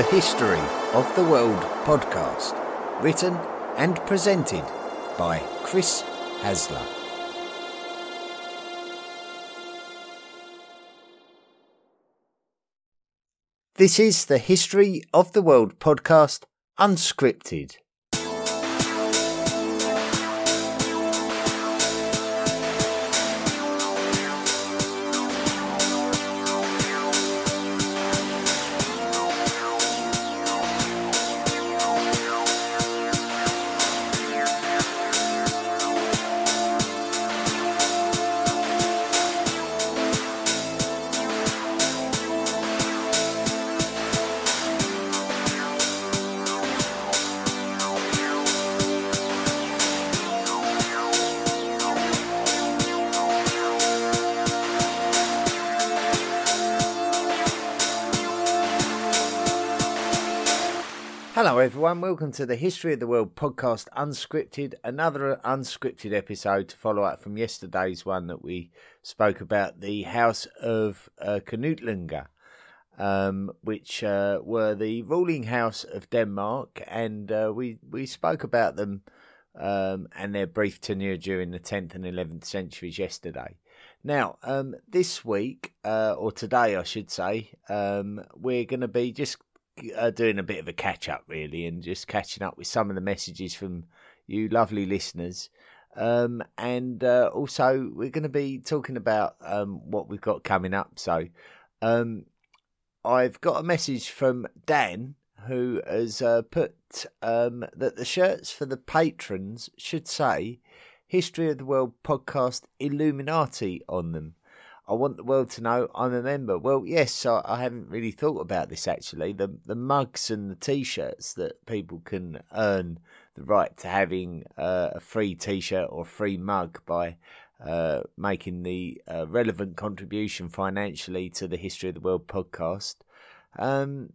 the History of the World podcast, written and presented by Chris Hasler. This is the History of the World podcast, unscripted. Hello, everyone. Welcome to the History of the World podcast, unscripted. Another unscripted episode to follow up from yesterday's one that we spoke about the House of uh, Knutlinga, um, which uh, were the ruling house of Denmark, and uh, we we spoke about them um, and their brief tenure during the 10th and 11th centuries yesterday. Now, um, this week, uh, or today, I should say, um, we're going to be just uh, doing a bit of a catch up, really, and just catching up with some of the messages from you lovely listeners. Um, and uh, also, we're going to be talking about um, what we've got coming up. So, um, I've got a message from Dan who has uh, put um, that the shirts for the patrons should say History of the World podcast Illuminati on them. I want the world to know I'm a member. Well, yes, I, I haven't really thought about this actually. The the mugs and the t-shirts that people can earn the right to having uh, a free t-shirt or free mug by uh, making the uh, relevant contribution financially to the History of the World podcast. Um,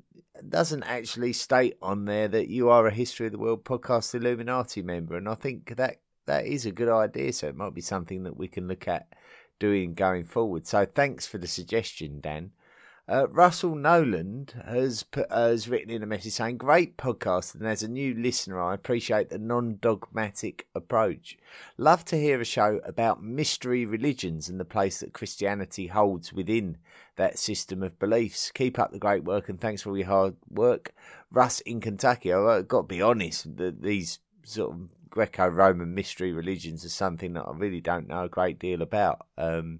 doesn't actually state on there that you are a History of the World podcast Illuminati member, and I think that that is a good idea. So it might be something that we can look at doing going forward. So thanks for the suggestion, Dan. Uh, Russell Noland has put, uh, has written in a message saying, "Great podcast, and as a new listener, I appreciate the non-dogmatic approach. Love to hear a show about mystery religions and the place that Christianity holds within that system of beliefs. Keep up the great work, and thanks for all your hard work, Russ in Kentucky. I've got to be honest, the, these sort of Greco-Roman mystery religions are something that I really don't know a great deal about. Um,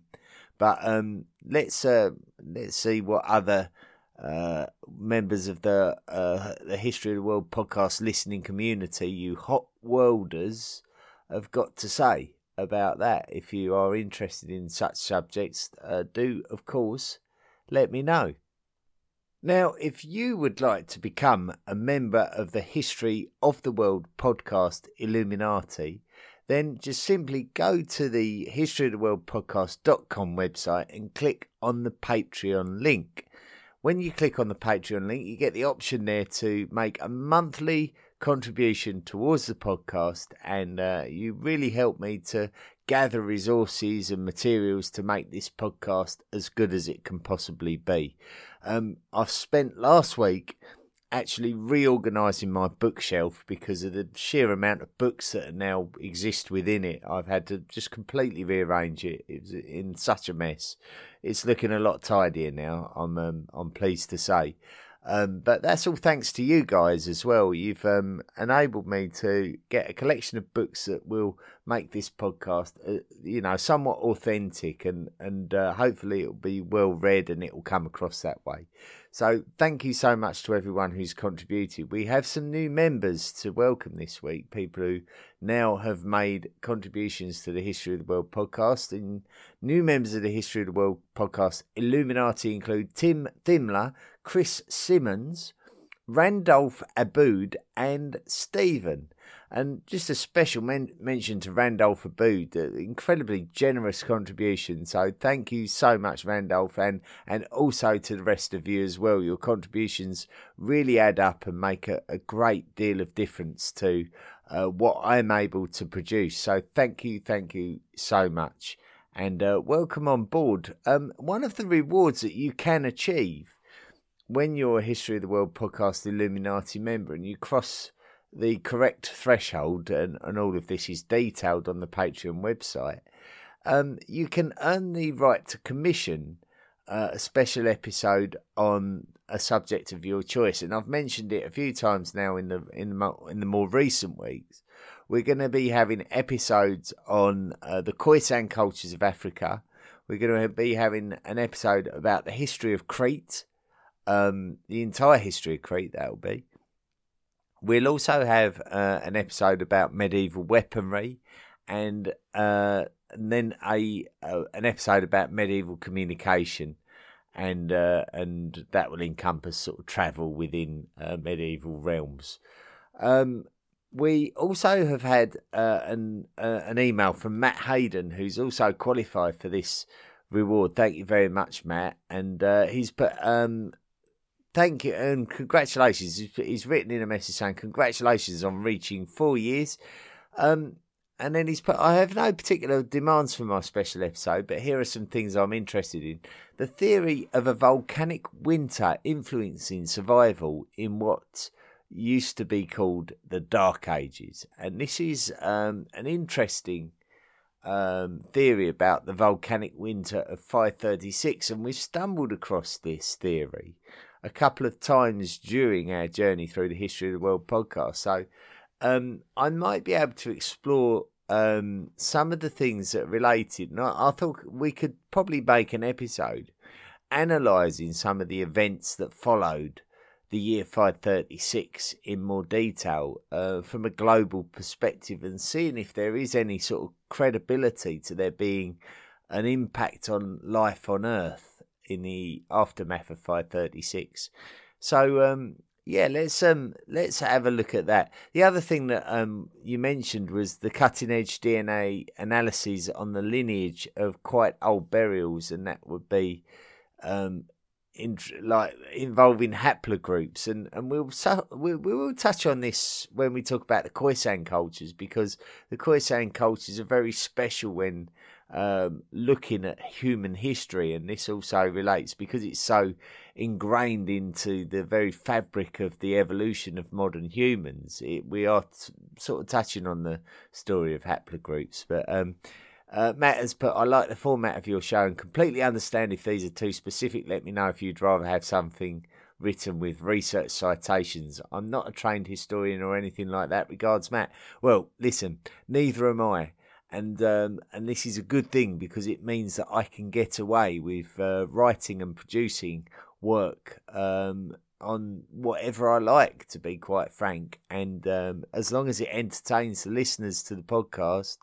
but um, let's uh, let's see what other uh, members of the uh, the History of the World podcast listening community, you hot worlders, have got to say about that. If you are interested in such subjects, uh, do of course let me know. Now, if you would like to become a member of the History of the World podcast Illuminati, then just simply go to the History of the World podcast.com website and click on the Patreon link. When you click on the Patreon link, you get the option there to make a monthly contribution towards the podcast, and uh, you really help me to gather resources and materials to make this podcast as good as it can possibly be. Um, I've spent last week actually reorganizing my bookshelf because of the sheer amount of books that now exist within it. I've had to just completely rearrange it. It was in such a mess. It's looking a lot tidier now. I'm um, I'm pleased to say. Um, but that's all thanks to you guys as well. You've um, enabled me to get a collection of books that will make this podcast, uh, you know, somewhat authentic and and uh, hopefully it'll be well read and it will come across that way. So thank you so much to everyone who's contributed. We have some new members to welcome this week. People who now have made contributions to the History of the World podcast. And new members of the History of the World podcast Illuminati include Tim Thimler, Chris Simmons, Randolph Aboud, and Stephen. And just a special men- mention to Randolph Aboud, the incredibly generous contribution. So thank you so much, Randolph, and, and also to the rest of you as well. Your contributions really add up and make a, a great deal of difference to uh, what I'm able to produce. So thank you, thank you so much. And uh, welcome on board. Um, one of the rewards that you can achieve when you're a History of the World podcast Illuminati member and you cross the correct threshold, and, and all of this is detailed on the Patreon website, um, you can earn the right to commission uh, a special episode on a subject of your choice. And I've mentioned it a few times now in the in the, in the more recent weeks. We're going to be having episodes on uh, the Khoisan cultures of Africa. We're going to be having an episode about the history of Crete, um, the entire history of Crete. That will be. We'll also have uh, an episode about medieval weaponry, and, uh, and then a uh, an episode about medieval communication, and uh, and that will encompass sort of travel within uh, medieval realms. Um, we also have had uh, an an email from Matt Hayden, who's also qualified for this reward. Thank you very much, Matt. And he's put um, thank you and congratulations. He's written in a message saying congratulations on reaching four years. Um, and then he's put, I have no particular demands for my special episode, but here are some things I'm interested in. The theory of a volcanic winter influencing survival in what used to be called the Dark Ages. And this is um, an interesting um, theory about the volcanic winter of 536. And we've stumbled across this theory a couple of times during our journey through the history of the world podcast. So um, I might be able to explore um, some of the things that are related. And I, I thought we could probably make an episode analysing some of the events that followed the year 536 in more detail uh, from a global perspective and seeing if there is any sort of credibility to there being an impact on life on Earth in the aftermath of 536. So um, yeah, let's um let's have a look at that. The other thing that um you mentioned was the cutting edge DNA analyses on the lineage of quite old burials, and that would be um in like involving haplogroups, and and we'll we we will touch on this when we talk about the Khoisan cultures because the Khoisan cultures are very special when um, looking at human history, and this also relates because it's so ingrained into the very fabric of the evolution of modern humans. It, we are t- sort of touching on the story of haplogroups, but um, uh, Matt has put, I like the format of your show and completely understand if these are too specific. Let me know if you'd rather have something written with research citations. I'm not a trained historian or anything like that. Regards, Matt. Well, listen, neither am I and um, and this is a good thing because it means that I can get away with uh, writing and producing work um, on whatever I like, to be quite frank. And um, as long as it entertains the listeners to the podcast,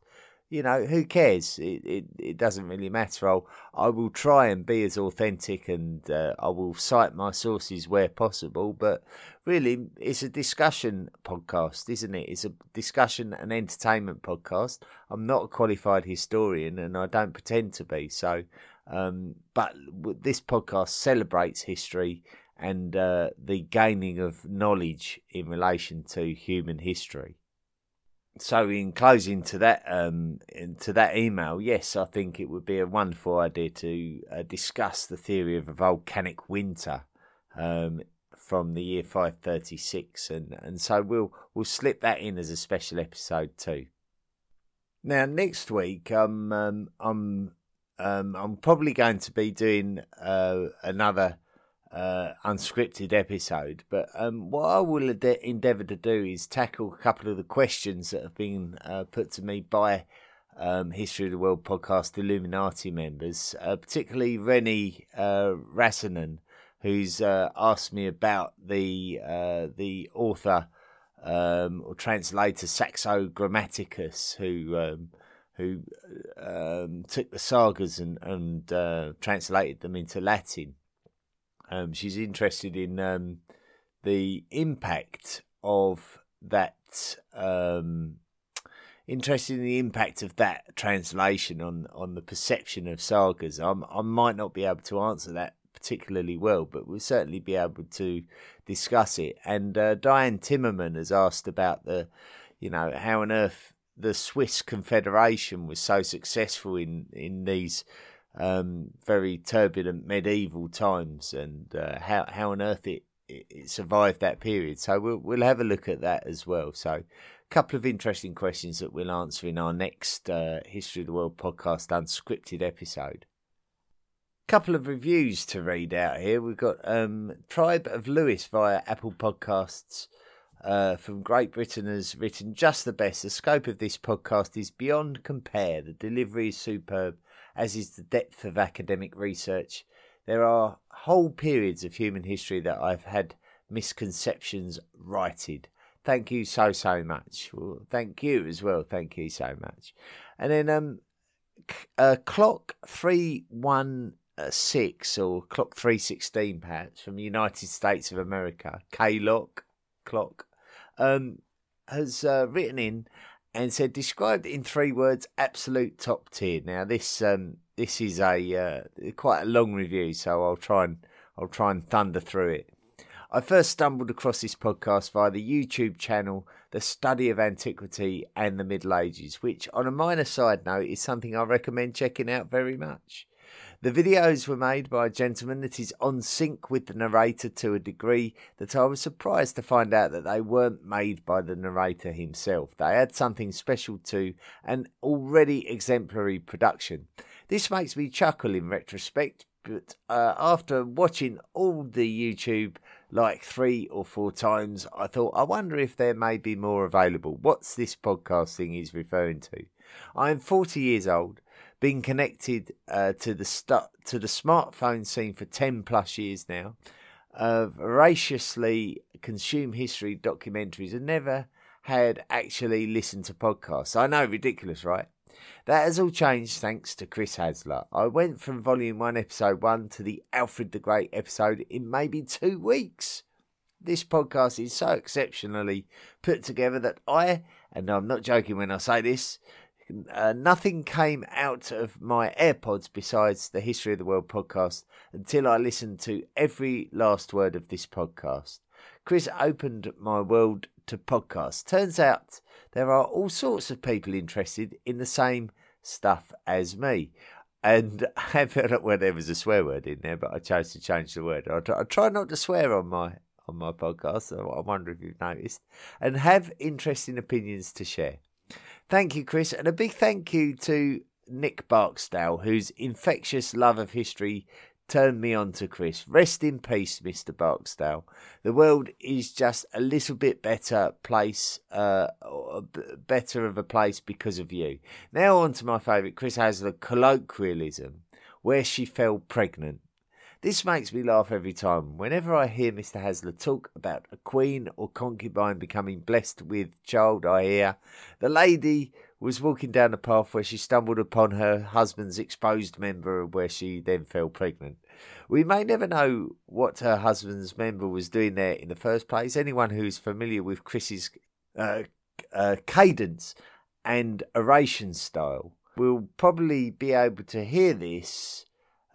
you know, who cares? It, it, it doesn't really matter. I'll, I will try and be as authentic and uh, I will cite my sources where possible. But really, it's a discussion podcast, isn't it? It's a discussion and entertainment podcast. I'm not a qualified historian and I don't pretend to be. So, um, but this podcast celebrates history and uh, the gaining of knowledge in relation to human history so in closing to that um to that email yes i think it would be a wonderful idea to uh, discuss the theory of a volcanic winter um from the year 536 and and so we'll we'll slip that in as a special episode too. Now next week um, um i'm um i'm probably going to be doing uh another uh, unscripted episode. But um, what I will endeavour to do is tackle a couple of the questions that have been uh, put to me by um, History of the World podcast Illuminati members, uh, particularly Rennie uh, Rassanen, who's uh, asked me about the uh, the author um, or translator Saxo Grammaticus, who um, who um, took the sagas and, and uh, translated them into Latin. Um, she's interested in um, the impact of that. Um, interested in the impact of that translation on on the perception of sagas. I'm, I might not be able to answer that particularly well, but we'll certainly be able to discuss it. And uh, Diane Timmerman has asked about the, you know, how on earth the Swiss Confederation was so successful in in these um, very turbulent medieval times and uh, how how on earth it, it, survived that period. So we'll we'll have a look at that as well. So a couple of interesting questions that we'll answer in our next uh, History of the World podcast unscripted episode. Couple of reviews to read out here. We've got um, Tribe of Lewis via Apple Podcasts. Uh, from Great Britain has written just the best. The scope of this podcast is beyond compare. The delivery is superb as is the depth of academic research. There are whole periods of human history that I've had misconceptions righted. Thank you so so much. Well, thank you as well. Thank you so much. And then um, uh, clock three one six or clock three sixteen perhaps from the United States of America. K lock clock um has uh, written in and said described in three words absolute top tier. Now this um this is a uh, quite a long review so i'll try and i'll try and thunder through it. I first stumbled across this podcast via the youtube channel the study of antiquity and the middle ages which on a minor side note is something i recommend checking out very much the videos were made by a gentleman that is on sync with the narrator to a degree that I was surprised to find out that they weren't made by the narrator himself. They had something special to an already exemplary production. This makes me chuckle in retrospect, but uh, after watching all the YouTube like three or four times, I thought, I wonder if there may be more available. What's this podcast thing he's referring to? I am 40 years old been connected uh, to the to the smartphone scene for 10 plus years now uh, voraciously consume history documentaries and never had actually listened to podcasts. I know ridiculous right? That has all changed thanks to chris hasler. I went from volume 1 episode 1 to the alfred the great episode in maybe two weeks. This podcast is so exceptionally put together that i and i'm not joking when i say this uh, nothing came out of my AirPods besides the History of the World podcast until I listened to every last word of this podcast. Chris opened my world to podcasts. Turns out there are all sorts of people interested in the same stuff as me. And I felt well, there was a swear word in there, but I chose to change the word. I try, I try not to swear on my on my podcast. So I wonder if you've noticed, and have interesting opinions to share. Thank you, Chris, and a big thank you to Nick Barksdale, whose infectious love of history turned me on to Chris. Rest in peace, Mr. Barksdale. The world is just a little bit better place, uh, better of a place because of you. Now on to my favourite, Chris has the colloquialism, where she fell pregnant. This makes me laugh every time. Whenever I hear Mr. Hasler talk about a queen or concubine becoming blessed with child, I hear the lady was walking down the path where she stumbled upon her husband's exposed member where she then fell pregnant. We may never know what her husband's member was doing there in the first place. Anyone who's familiar with Chris's uh, uh, cadence and oration style will probably be able to hear this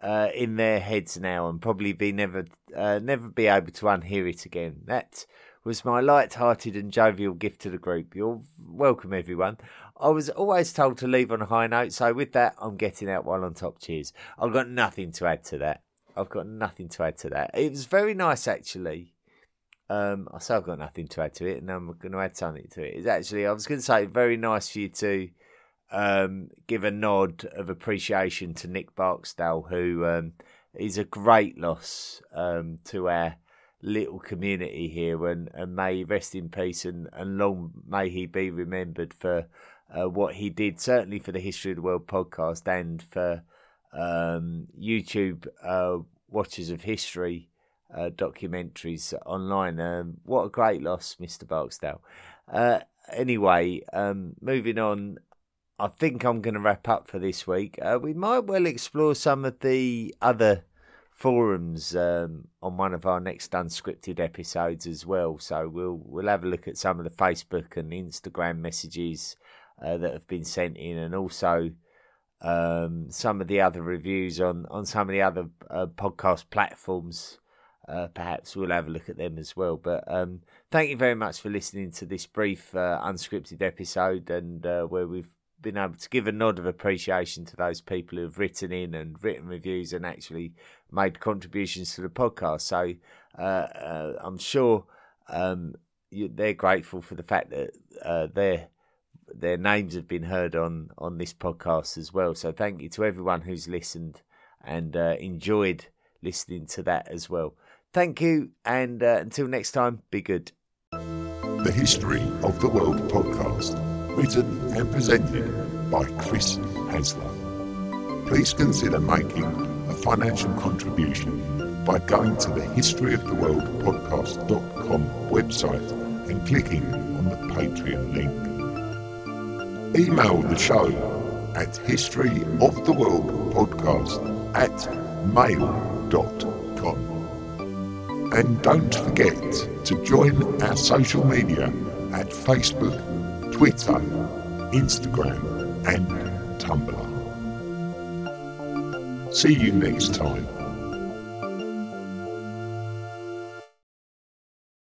uh, in their heads now and probably be never uh, never be able to unhear it again. That was my light-hearted and jovial gift to the group. You're welcome, everyone. I was always told to leave on a high note, so with that, I'm getting out while on top. Cheers. I've got nothing to add to that. I've got nothing to add to that. It was very nice, actually. Um, I say I've got nothing to add to it, and I'm going to add something to it. It's actually, I was going to say, very nice for you to um, give a nod of appreciation to Nick Barksdale, who um, is a great loss um, to our little community here, and, and may he rest in peace and, and long may he be remembered for uh, what he did, certainly for the History of the World podcast and for um, YouTube uh, Watchers of History uh, documentaries online. Um, what a great loss, Mr. Barksdale. Uh, anyway, um, moving on, I think I'm going to wrap up for this week. Uh, we might well explore some of the other forums um, on one of our next unscripted episodes as well. So we'll we'll have a look at some of the Facebook and Instagram messages uh, that have been sent in, and also um, some of the other reviews on on some of the other uh, podcast platforms. Uh, perhaps we'll have a look at them as well. But um, thank you very much for listening to this brief uh, unscripted episode, and uh, where we've been able to give a nod of appreciation to those people who've written in and written reviews and actually made contributions to the podcast. So uh, uh, I'm sure um, you, they're grateful for the fact that uh, their their names have been heard on on this podcast as well. So thank you to everyone who's listened and uh, enjoyed listening to that as well. Thank you, and uh, until next time, be good. The History of the World podcast, written and presented by Chris Hasler. Please consider making a financial contribution by going to the History of the World podcast.com website and clicking on the Patreon link. Email the show at historyoftheworldpodcast at mail.com. And don't forget to join our social media at Facebook, Twitter, Instagram, and Tumblr. See you next time.